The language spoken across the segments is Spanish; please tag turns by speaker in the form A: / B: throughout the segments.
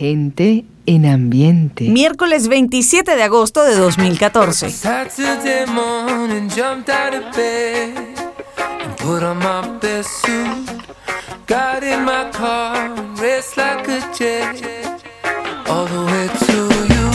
A: Gente en ambiente.
B: Miércoles 27 de agosto de 2014. All the way to you.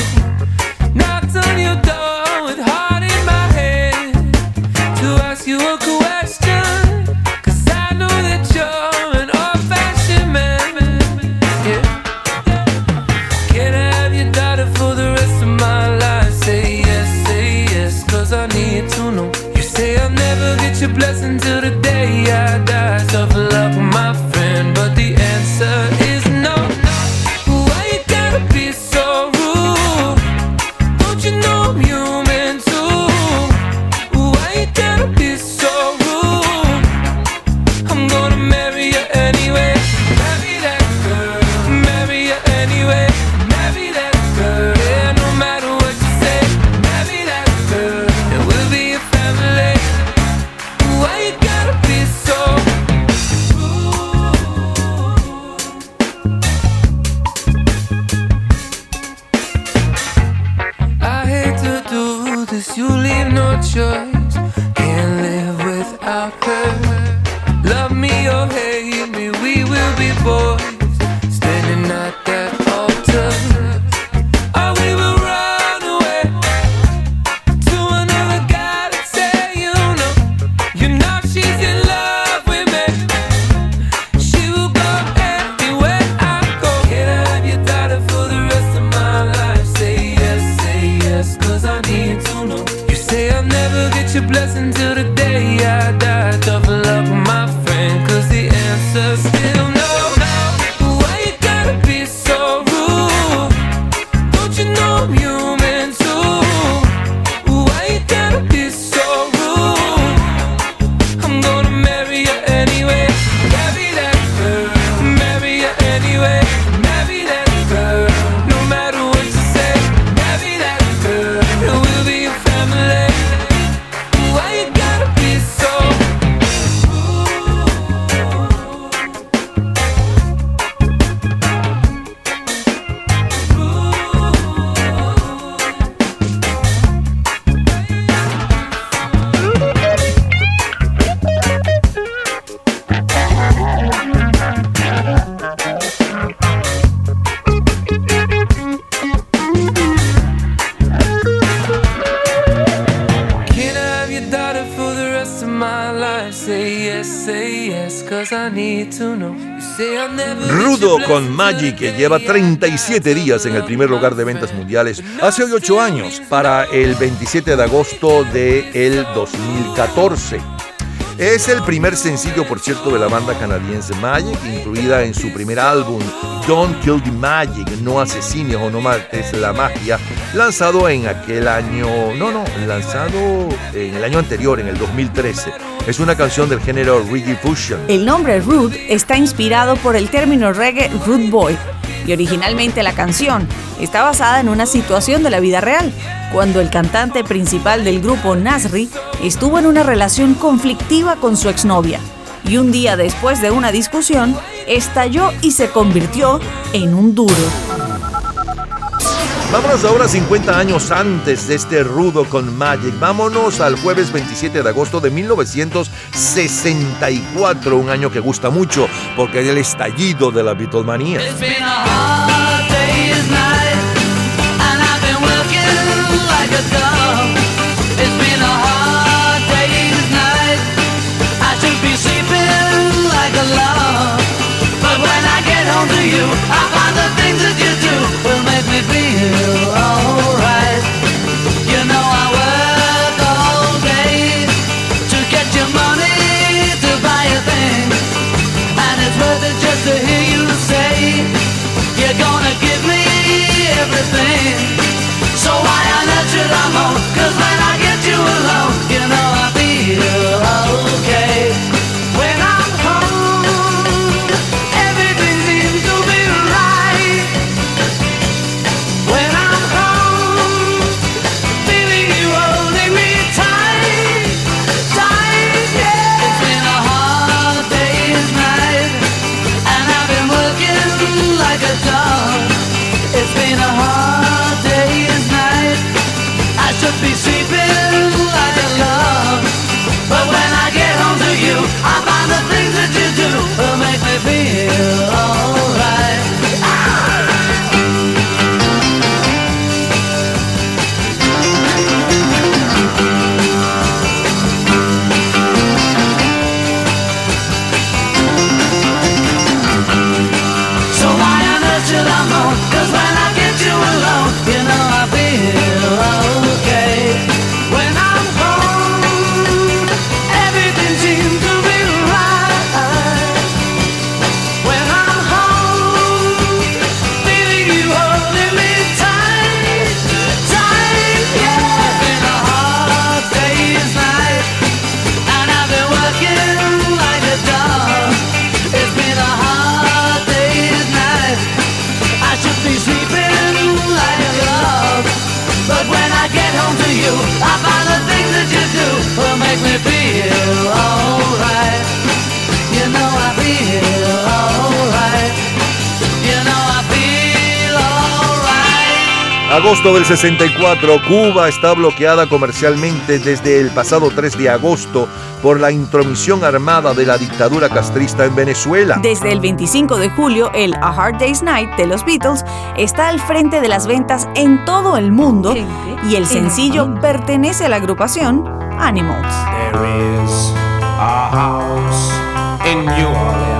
C: Que lleva 37 días en el primer lugar de ventas mundiales, hace hoy 8 años, para el 27 de agosto del de 2014. Es el primer sencillo, por cierto, de la banda canadiense Magic, incluida en su primer álbum, Don't Kill the Magic, No Asesines o No Mates la Magia, lanzado en aquel año, no, no, lanzado en el año anterior, en el 2013. Es una canción del género reggae fusion.
B: El nombre Root está inspirado por el término reggae Root Boy, y originalmente la canción está basada en una situación de la vida real, cuando el cantante principal del grupo Nasri estuvo en una relación conflictiva con su exnovia y un día después de una discusión estalló y se convirtió en un duro.
C: Vámonos ahora 50 años antes de este rudo con Magic. Vámonos al jueves 27 de agosto de 1964, un año que gusta mucho porque es el estallido de la Beatlemanía.
D: everything. be seen.
C: Agosto del 64, Cuba está bloqueada comercialmente desde el pasado 3 de agosto por la intromisión armada de la dictadura castrista en Venezuela.
E: Desde el 25 de julio, el A Hard Day's Night de los Beatles está al frente de las ventas en todo el mundo y el sencillo pertenece a la agrupación Animals.
F: There is a house in New Orleans.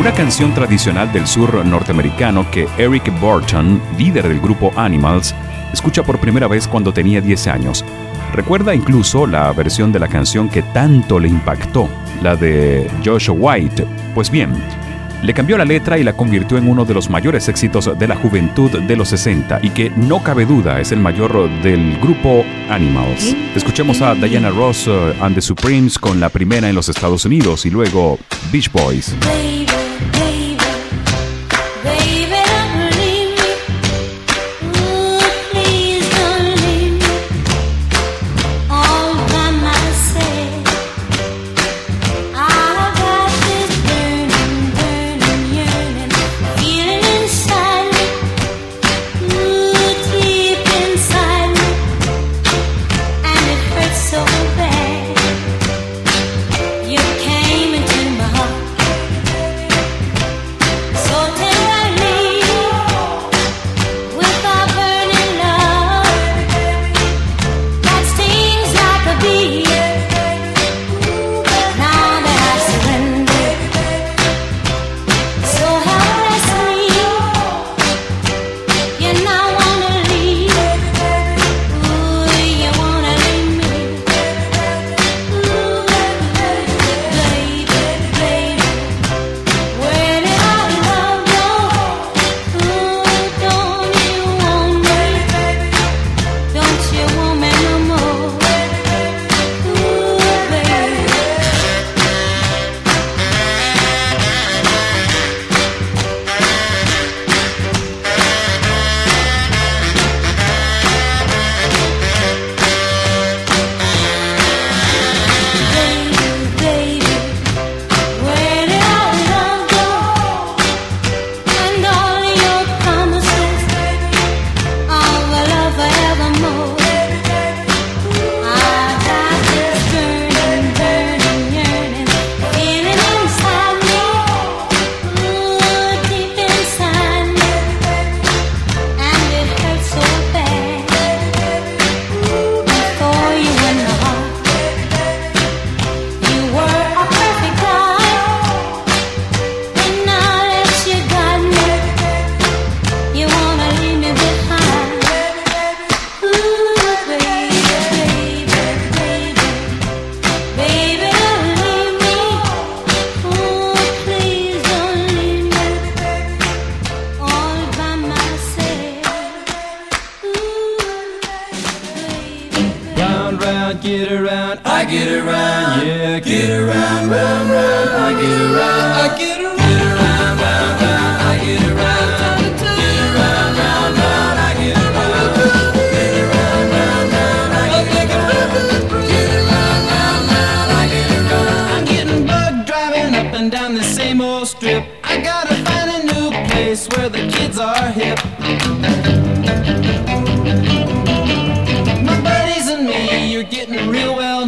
G: Una canción tradicional del sur norteamericano que Eric Burton, líder del grupo Animals, escucha por primera vez cuando tenía 10 años. Recuerda incluso la versión de la canción que tanto le impactó, la de Joshua White. Pues bien, le cambió la letra y la convirtió en uno de los mayores éxitos de la juventud de los 60 y que no cabe duda es el mayor del grupo Animals. Escuchemos a Diana Ross uh, and the Supremes con la primera en los Estados Unidos y luego Beach Boys.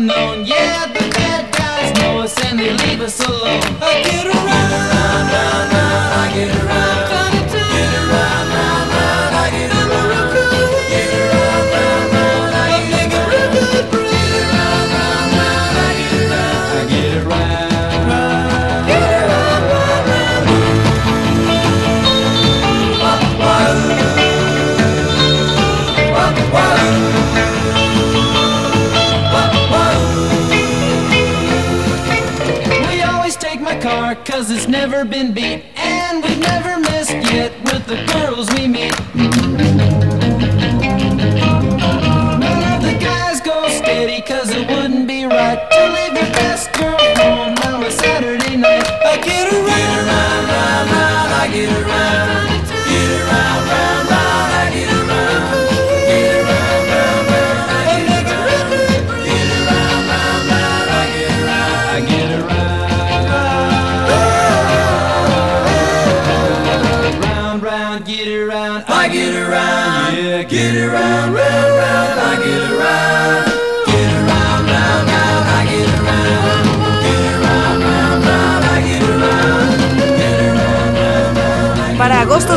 H: Real never been beat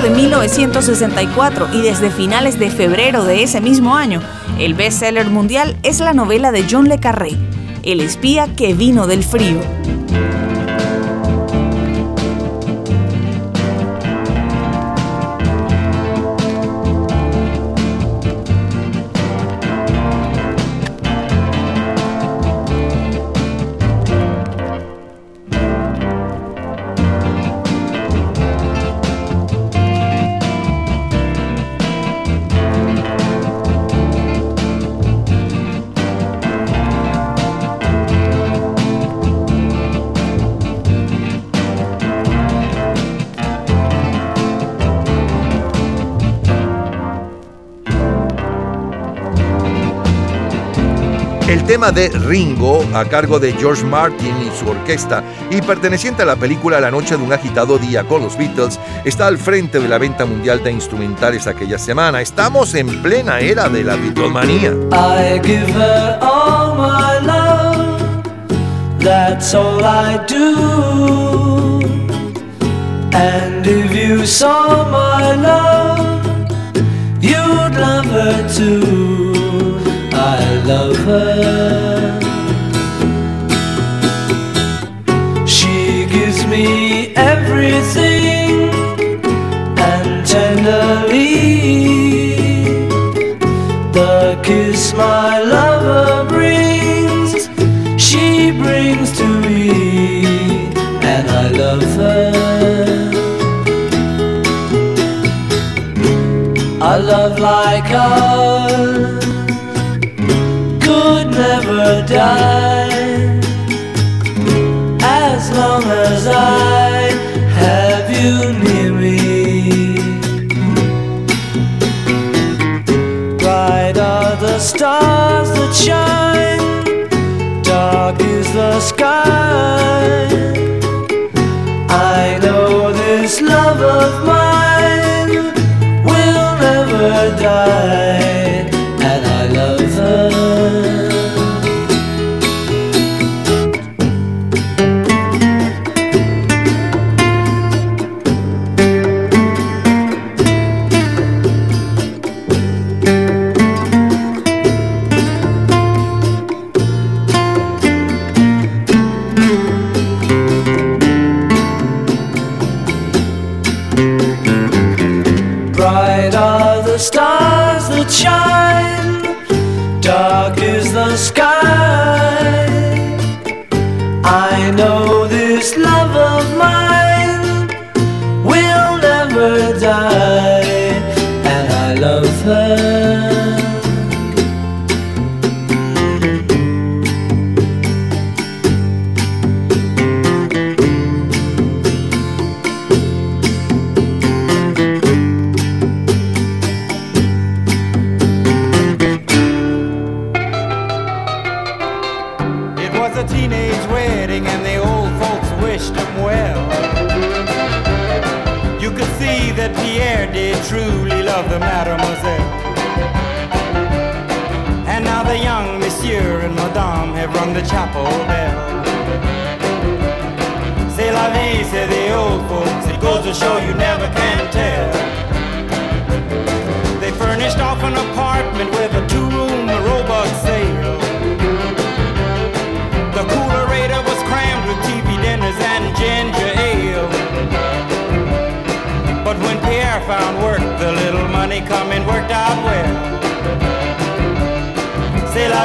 E: de 1964 y desde finales de febrero de ese mismo año, el bestseller mundial es la novela de John Le Carré, El espía que vino del frío.
C: El tema de Ringo, a cargo de George Martin y su orquesta, y perteneciente a la película La noche de un agitado día con los Beatles, está al frente de la venta mundial de instrumentales aquella semana. Estamos en plena era de la Beatlemanía.
H: And you love, you'd love too. Love her. She gives me everything and tenderly the kiss my lover brings, she brings to me, and I love her. A love like ours die as long as I have you near me. Bright are the stars that shine,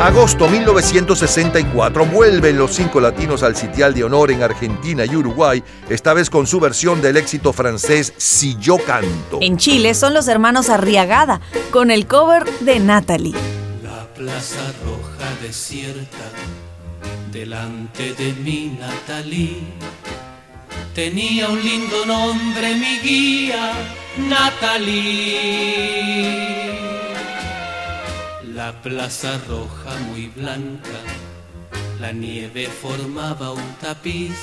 C: Agosto 1964 vuelven los cinco latinos al sitial de honor en Argentina y Uruguay, esta vez con su versión del éxito francés Si yo canto.
E: En Chile son los hermanos Arriagada con el cover de Natalie.
I: La plaza roja desierta, delante de mi Natalí. Tenía un lindo nombre mi guía, Natalí. La plaza roja muy blanca, la nieve formaba un tapiz.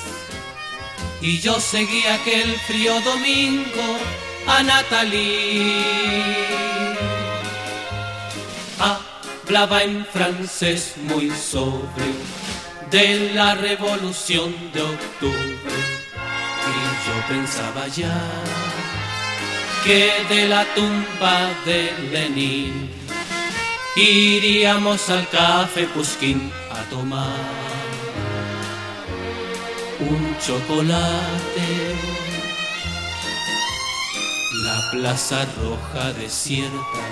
I: Y yo seguía aquel frío domingo a Natalí. Hablaba en francés muy sobrio de la revolución de octubre. Y yo pensaba ya que de la tumba de Lenin iríamos al café Pusquín a tomar un chocolate. La plaza roja desierta,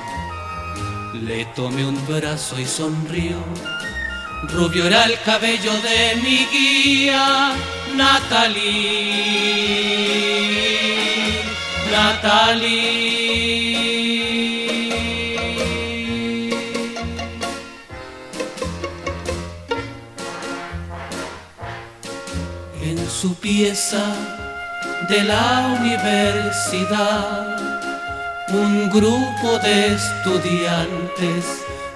I: le tomé un brazo y sonrió. Rubio era el cabello de mi guía, Natalie, Natalie. Su pieza de la universidad, un grupo de estudiantes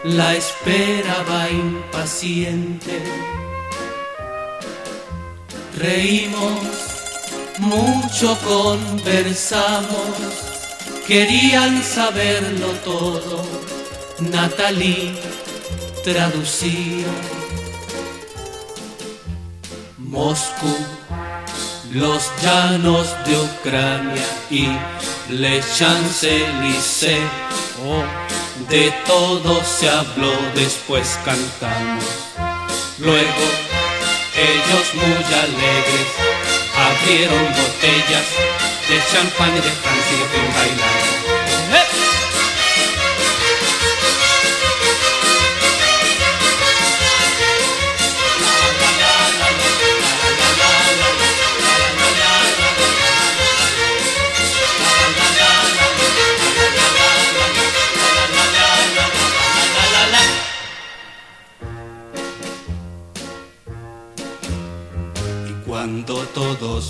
I: la esperaba impaciente. Reímos, mucho conversamos, querían saberlo todo. Natalie traducía. Moscú, los llanos de Ucrania y Le Champs-Élysées. Oh, de todo se habló, después cantamos. Luego, ellos muy alegres abrieron botellas de champán y de Francia y bailando.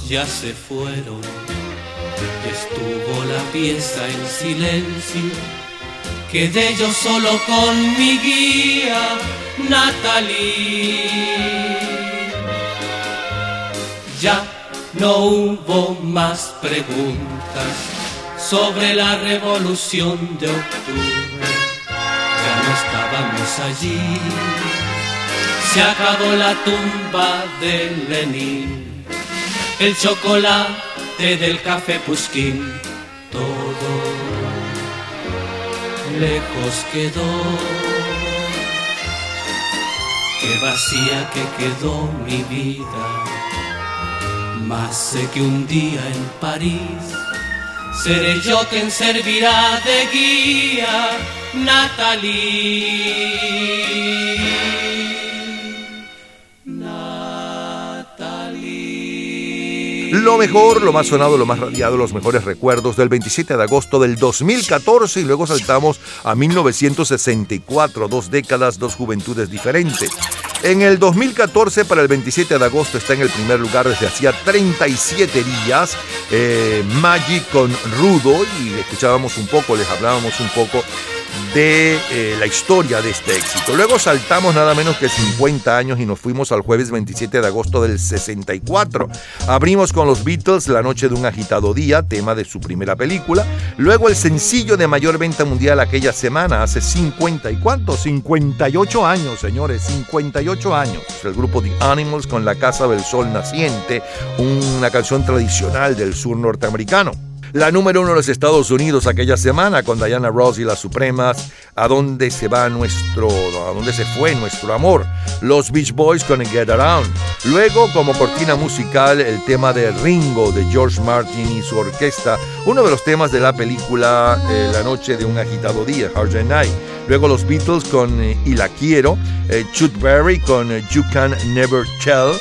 I: Ya se fueron. Estuvo la pieza en silencio. Quedé yo solo con mi guía, Natalie. Ya no hubo más preguntas sobre la revolución de octubre. Ya no estábamos allí. Se acabó la tumba de Lenin, el chocolate del café Puskin, todo lejos quedó. Qué vacía que quedó mi vida. Más sé que un día en París seré yo quien servirá de guía, Natalie.
C: Lo mejor, lo más sonado, lo más radiado, los mejores recuerdos del 27 de agosto del 2014 y luego saltamos a 1964, dos décadas, dos juventudes diferentes. En el 2014, para el 27 de agosto, está en el primer lugar desde hacía 37 días eh, Magic con Rudo y escuchábamos un poco, les hablábamos un poco de eh, la historia de este éxito. Luego saltamos nada menos que 50 años y nos fuimos al jueves 27 de agosto del 64. Abrimos con los Beatles La noche de un agitado día, tema de su primera película. Luego el sencillo de mayor venta mundial aquella semana, hace 50 y cuánto, 58 años, señores, 58 años. El grupo The Animals con La Casa del Sol Naciente, una canción tradicional del sur norteamericano. La número uno de los Estados Unidos aquella semana con Diana Ross y las Supremas, ¿A dónde se va nuestro, a dónde se fue nuestro amor? Los Beach Boys con Get Around. Luego, como cortina musical, el tema de Ringo de George Martin y su orquesta, uno de los temas de la película eh, La noche de un agitado día, Hard Night. Luego los Beatles con eh, Y la quiero, eh, Chuck Berry con eh, You Can Never Tell.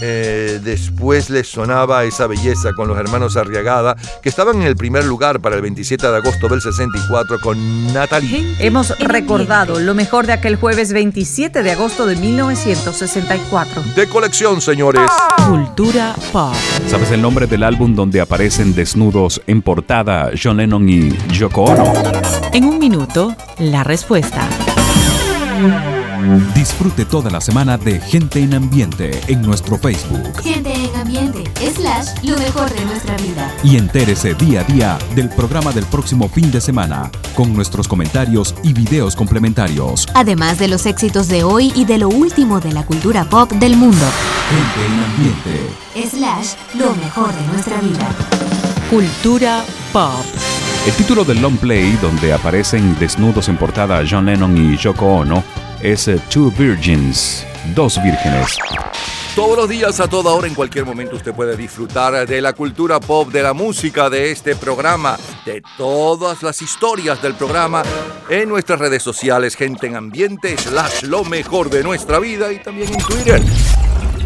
C: Eh, después les sonaba esa belleza con los hermanos Arriagada, que estaban en el primer lugar para el 27 de agosto del 64 con Natalie.
J: Hemos recordado lo mejor de aquel jueves 27 de agosto de 1964.
C: De colección, señores.
A: Cultura pop.
G: ¿Sabes el nombre del álbum donde aparecen desnudos en portada John Lennon y Yoko Ono?
A: En un minuto, la respuesta.
G: Disfrute toda la semana de Gente en Ambiente en nuestro Facebook
K: Gente en ambiente, slash, lo mejor de nuestra vida.
G: y entérese día a día del programa del próximo fin de semana con nuestros comentarios y videos complementarios.
K: Además de los éxitos de hoy y de lo último de la cultura pop del mundo.
G: Gente en Ambiente.
K: Slash, lo mejor de nuestra vida.
A: Cultura pop.
G: El título del long play donde aparecen desnudos en portada John Lennon y Yoko Ono es eh, Two Virgins, dos vírgenes.
C: Todos los días, a toda hora, en cualquier momento, usted puede disfrutar de la cultura pop, de la música, de este programa, de todas las historias del programa en nuestras redes sociales, gente en ambiente, slash lo mejor de nuestra vida y también en Twitter.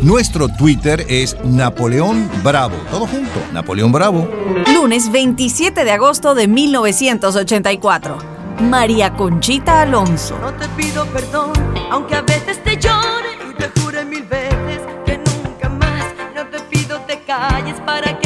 L: Nuestro Twitter es Napoleón Bravo. Todo junto, Napoleón Bravo.
E: Lunes 27 de agosto de 1984. María Conchita Alonso.
M: No te pido perdón, aunque a veces te llore y te jure mil veces que nunca más. No te pido te calles para que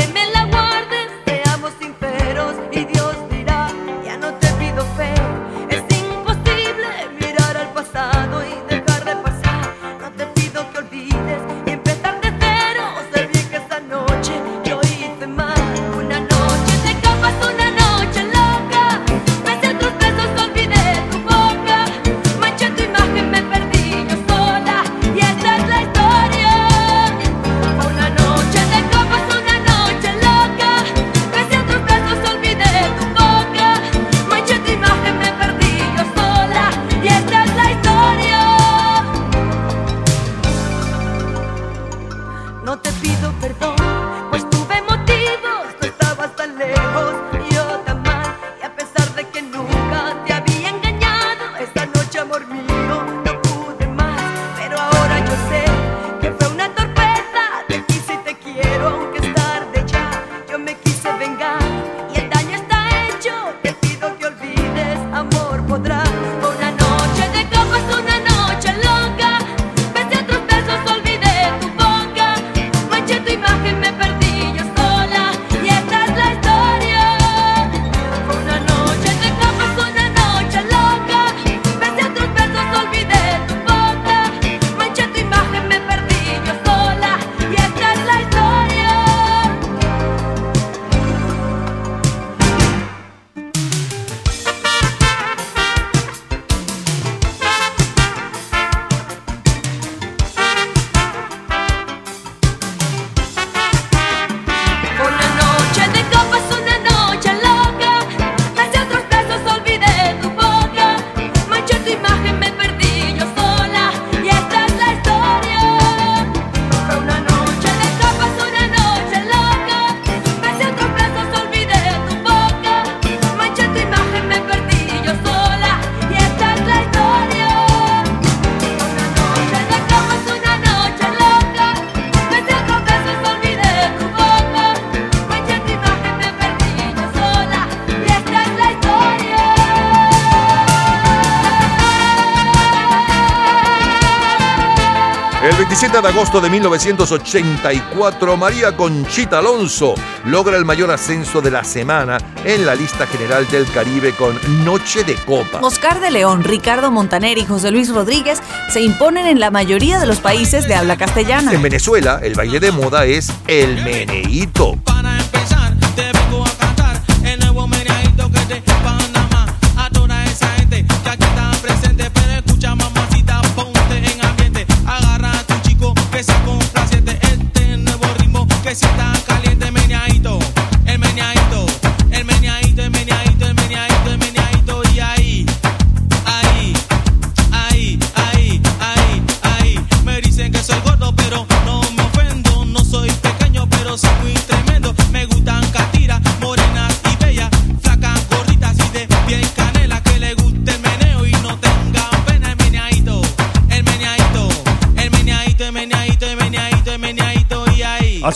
C: 27 de agosto de 1984, María Conchita Alonso logra el mayor ascenso de la semana en la lista general del Caribe con Noche de Copa.
E: Oscar de León, Ricardo Montaner y José Luis Rodríguez se imponen en la mayoría de los países de habla castellana.
C: En Venezuela, el baile de moda es el meneíto.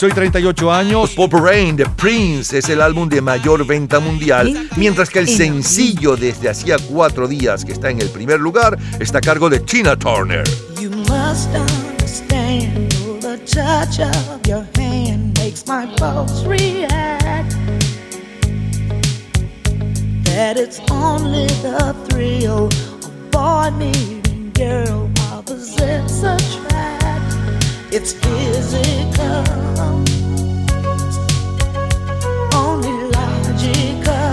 C: Hace hoy 38 años, Pop Rain de Prince es el álbum de mayor venta mundial, mientras que el sencillo desde hacía cuatro días que está en el primer lugar está a cargo de Tina Turner.
N: You must understand the touch of your hand makes my pulse react. That it's only the thrill of boy meeting girl opposites attract. It's physical, only logical.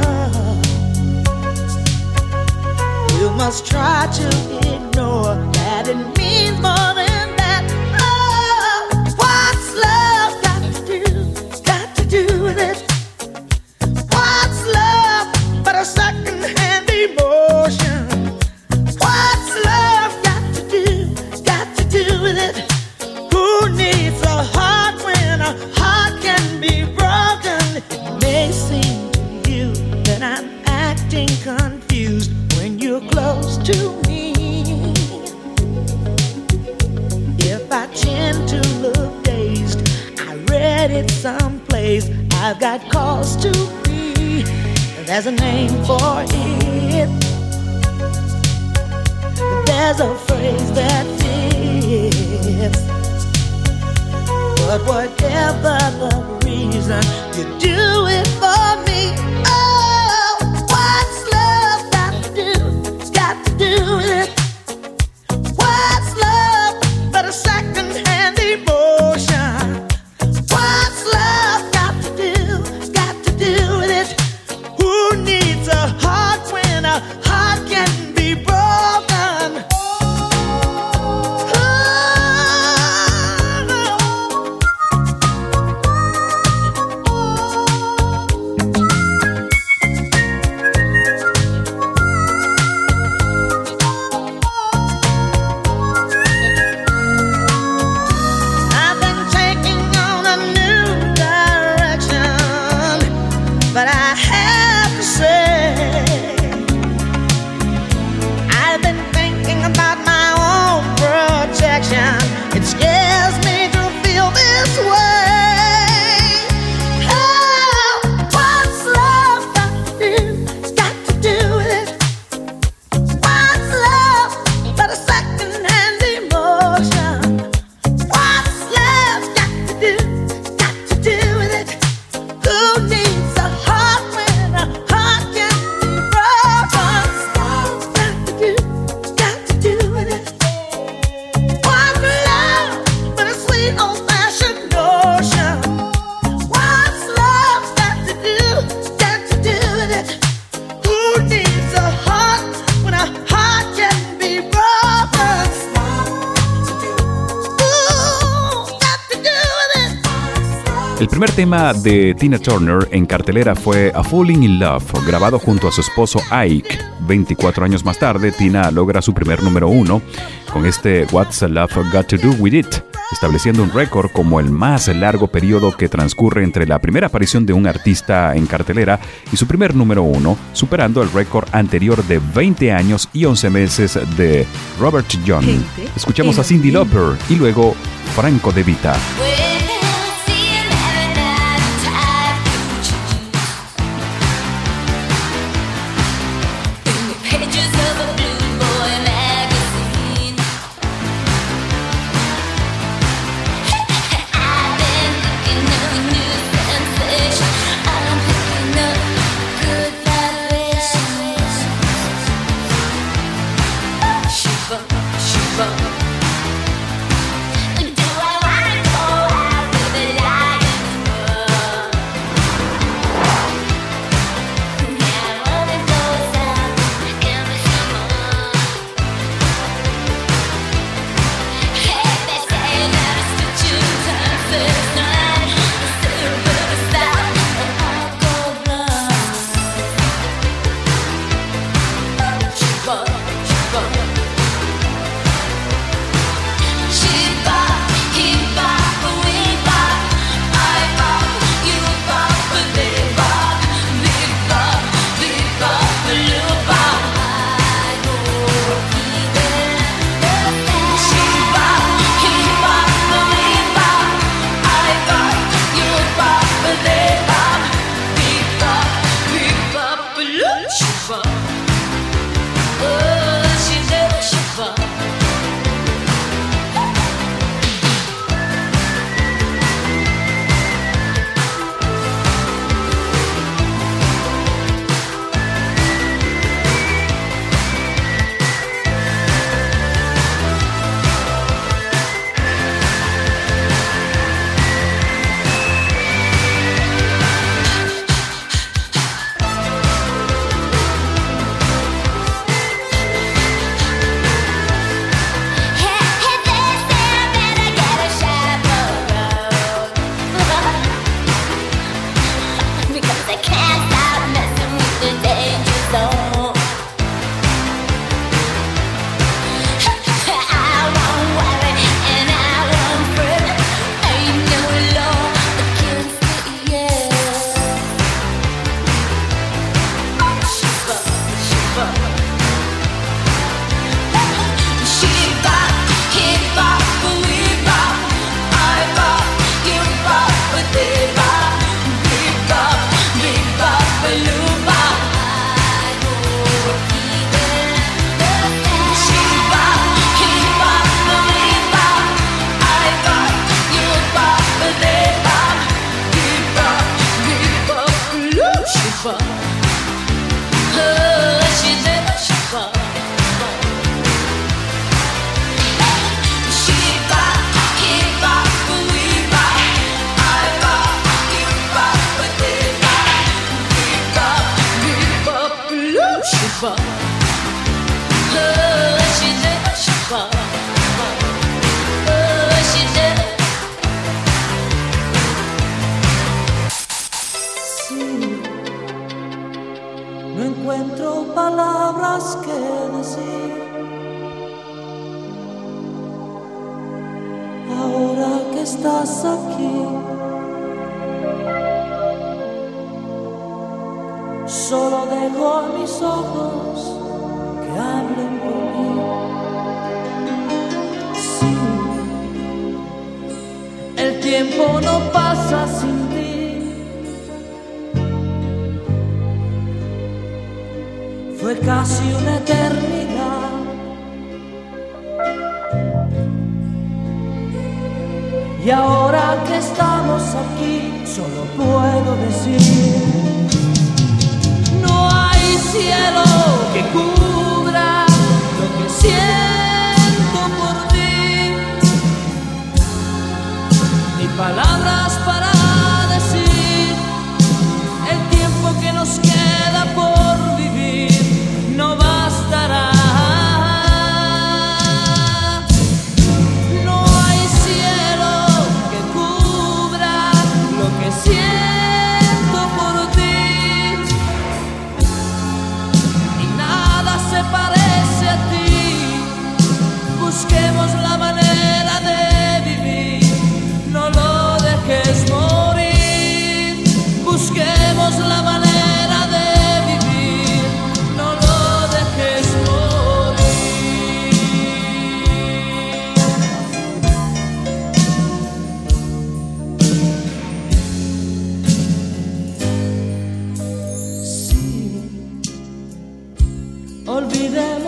N: You must try to ignore that it means more I've got cause to be. There's a name for it. There's a phrase that fits. But whatever the reason, you do it for me. Oh, what's love got to do? It's Got to do with it. Heart can
G: tema de Tina Turner en cartelera fue A Falling in Love, grabado junto a su esposo Ike. 24 años más tarde, Tina logra su primer número uno con este What's Love Got to Do With It, estableciendo un récord como el más largo periodo que transcurre entre la primera aparición de un artista en cartelera y su primer número uno, superando el récord anterior de 20 años y 11 meses de Robert John. Escuchamos a Cindy Lauper y luego Franco De Vita.
O: Encuentro palabras que decir. Ahora que estás aquí, solo dejo mis ojos que hablen por mí. Sí, el tiempo no pasa sin fue casi una eternidad. Y ahora que estamos aquí, solo puedo decir, no hay cielo que cubra lo que siento por ti, ni palabras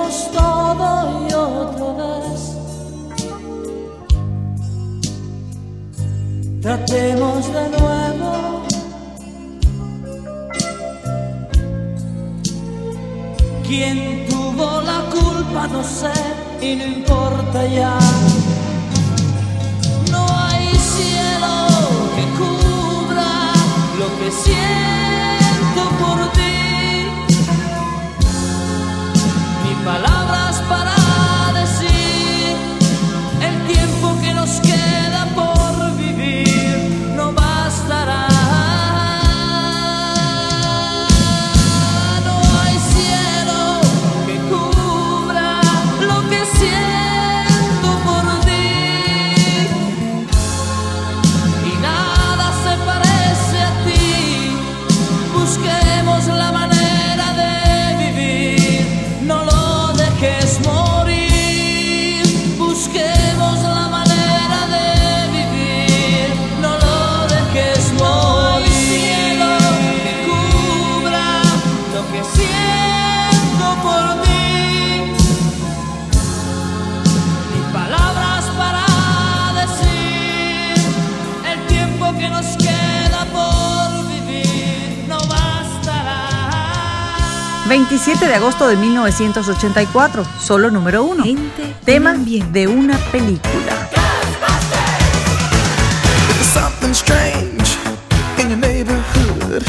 O: Todo y otra vez. Tratemos de nuevo. Quien tuvo la culpa no sé y no importa ya. No hay cielo que cubra lo que siento
J: 27 de agosto de 1984, solo número uno. Tema de una película.
P: Something strange in your neighborhood.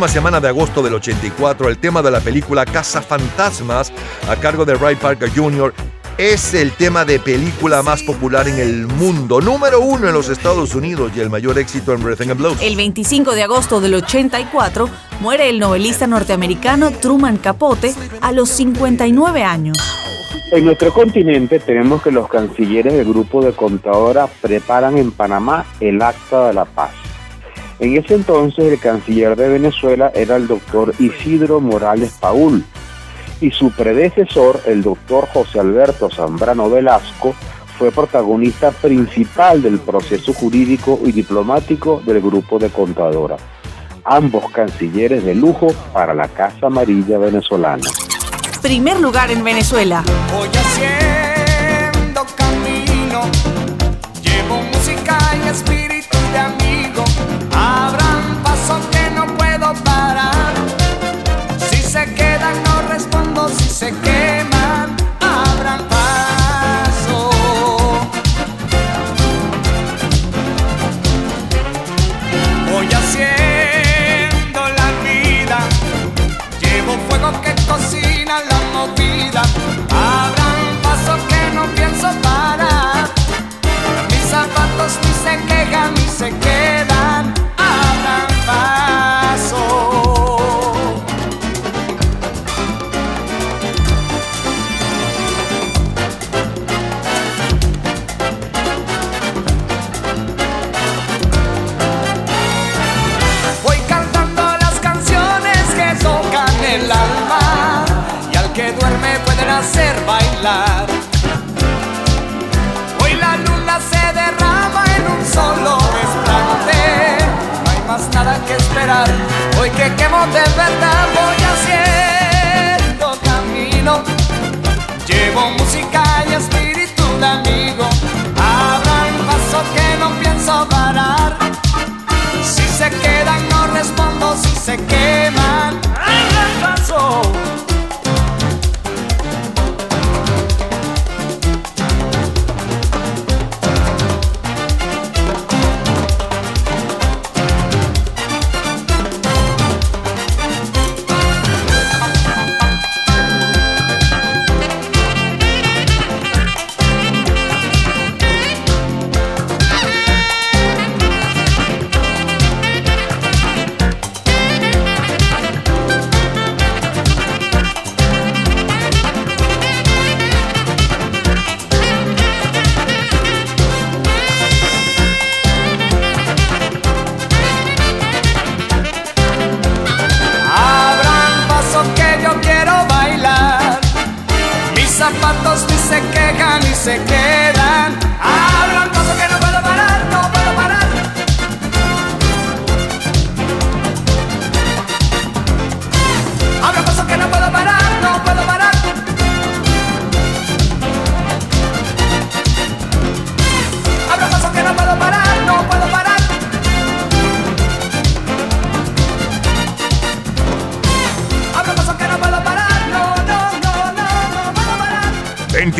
C: Última semana de agosto del 84, el tema de la película Casa Fantasmas, a cargo de Ray Parker Jr., es el tema de película más popular en el mundo, número uno en los Estados Unidos y el mayor éxito en Rhythm and Blues.
E: El 25 de agosto del 84 muere el novelista norteamericano Truman Capote a los 59 años.
Q: En nuestro continente tenemos que los cancilleres del grupo de contadora preparan en Panamá el acta de la paz. En ese entonces el canciller de Venezuela era el doctor Isidro Morales Paul y su predecesor, el doctor José Alberto Zambrano Velasco, fue protagonista principal del proceso jurídico y diplomático del grupo de Contadora, ambos cancilleres de lujo para la Casa Amarilla venezolana.
E: Primer lugar en Venezuela.
R: Hoy se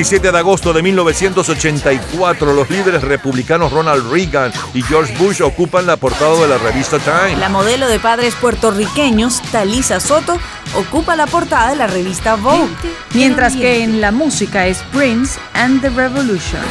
C: 27 de agosto de 1984, los líderes republicanos Ronald Reagan y George Bush ocupan la portada de la revista Time.
E: La modelo de padres puertorriqueños, Talisa Soto, ocupa la portada de la revista Vogue.
A: Mientras que en la música es Prince and the Revolution.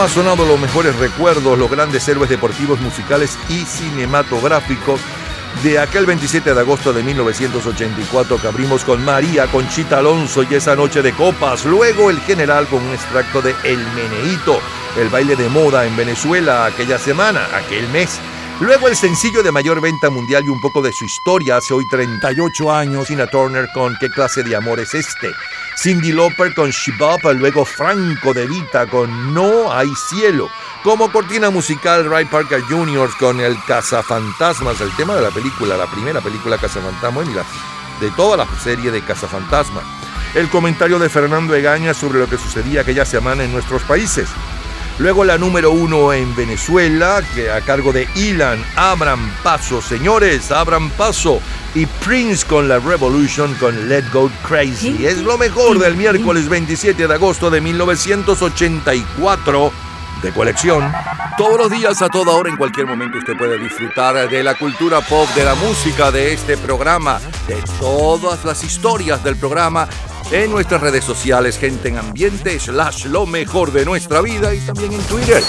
C: Más sonado, los mejores recuerdos, los grandes héroes deportivos, musicales y cinematográficos de aquel 27 de agosto de 1984 que abrimos con María Conchita Alonso y esa noche de copas. Luego el general con un extracto de El Meneíto, el baile de moda en Venezuela aquella semana, aquel mes. Luego el sencillo de mayor venta mundial y un poco de su historia hace hoy 38 años. Tina Turner con ¿Qué clase de amor es este? Cindy Lauper con Shibab, luego Franco de Vita con No hay cielo. Como cortina musical, Ray Parker Jr. con El Cazafantasmas, el tema de la película, la primera película Cazafantasmas y la, de toda la serie de Cazafantasmas. El comentario de Fernando Egaña sobre lo que sucedía aquella semana en nuestros países. Luego la número uno en Venezuela, que a cargo de Ilan, Abran Paso, señores, abran paso. Y Prince con la Revolution con Let Go Crazy. Es lo mejor del miércoles 27 de agosto de 1984 de colección. Todos los días, a toda hora, en cualquier momento, usted puede disfrutar de la cultura pop, de la música, de este programa, de todas las historias del programa en nuestras redes sociales, gente en ambiente, slash lo mejor de nuestra vida y también en Twitter.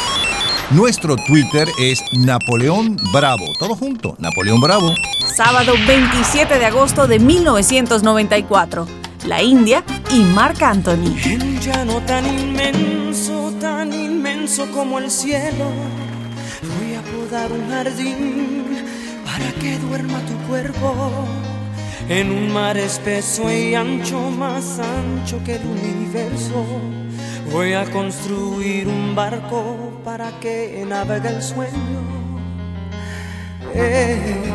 S: Nuestro Twitter es Napoleón Bravo. Todo junto, Napoleón Bravo.
E: Sábado 27 de agosto de 1994. La India y Marc Anthony.
H: En un llano tan inmenso, tan inmenso como el cielo, voy a podar un jardín para que duerma tu cuerpo. En un mar espeso y ancho, más ancho que el universo, voy a construir un barco para que navegue el sueño. Eh.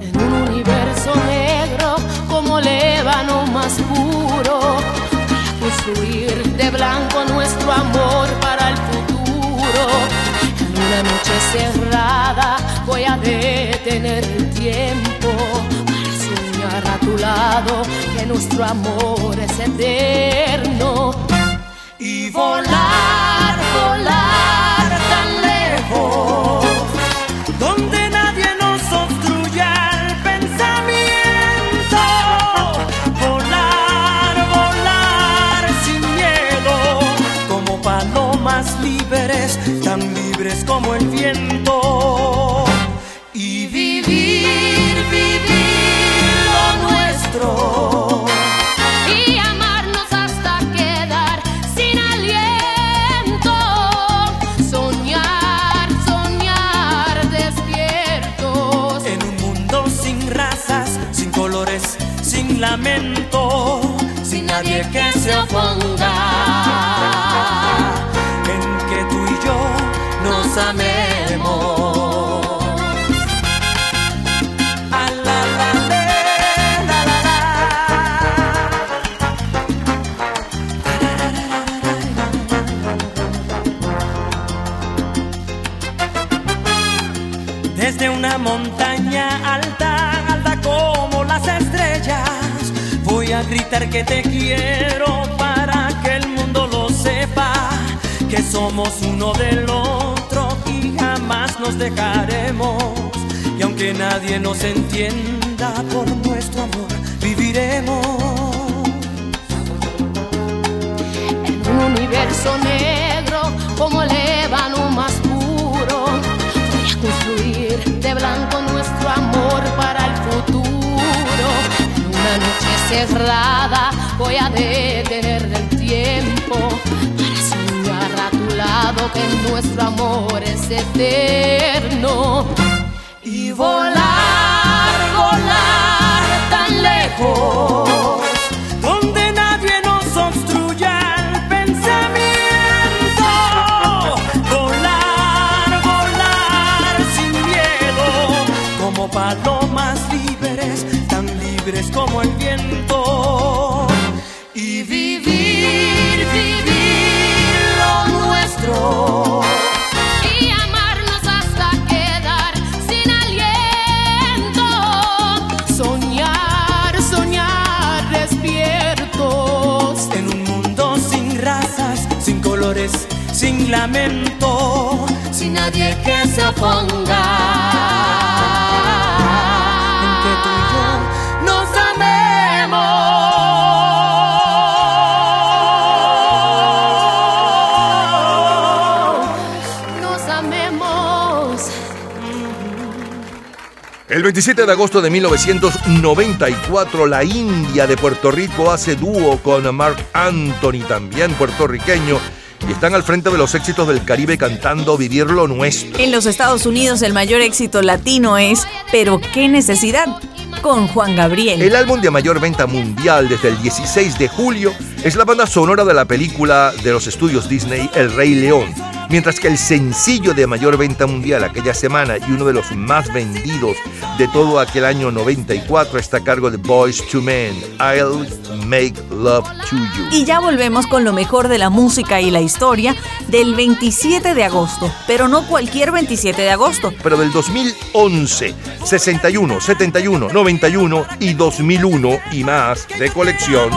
T: En un universo negro como lébano más puro, a construir de blanco nuestro amor para el futuro. En una noche cerrada voy a detener el tiempo que nuestro amor es eterno.
H: y volar, volar tan lejos, donde nadie nos obstruya el pensamiento. Volar, volar sin miedo, como palomas libres, tan libres como el viento. Nadie que se oponga. En que tú y yo nos amemos. Gritar que te quiero para que el mundo lo sepa, que somos uno del otro y jamás nos dejaremos. Y aunque nadie nos entienda por nuestro amor, viviremos.
T: En un universo negro como el cerrada voy a detener el tiempo para soñar a tu lado que nuestro amor es eterno.
H: Y volar, volar tan lejos, donde nadie nos obstruya el pensamiento. Volar, volar sin miedo, como tan libres como el viento. Y vivir, vivir lo nuestro.
T: Y amarnos hasta quedar sin aliento. Soñar, soñar despiertos.
H: En un mundo sin razas, sin colores, sin lamento, sin nadie que se oponga.
C: 27 de agosto de 1994, la India de Puerto Rico hace dúo con Mark Anthony, también puertorriqueño, y están al frente de los éxitos del Caribe cantando Vivir lo Nuestro.
E: En los Estados Unidos el mayor éxito latino es Pero qué necesidad con Juan Gabriel.
C: El álbum de mayor venta mundial desde el 16 de julio es la banda sonora de la película de los estudios Disney El Rey León, mientras que el sencillo de mayor venta mundial aquella semana y uno de los más vendidos de todo aquel año 94 está a cargo de Boys to Men, I'll Make Love to You.
E: Y ya volvemos con lo mejor de la música y la historia del 27 de agosto, pero no cualquier 27 de agosto.
C: Pero del 2011, 61, 71, 91 y 2001 y más de colección.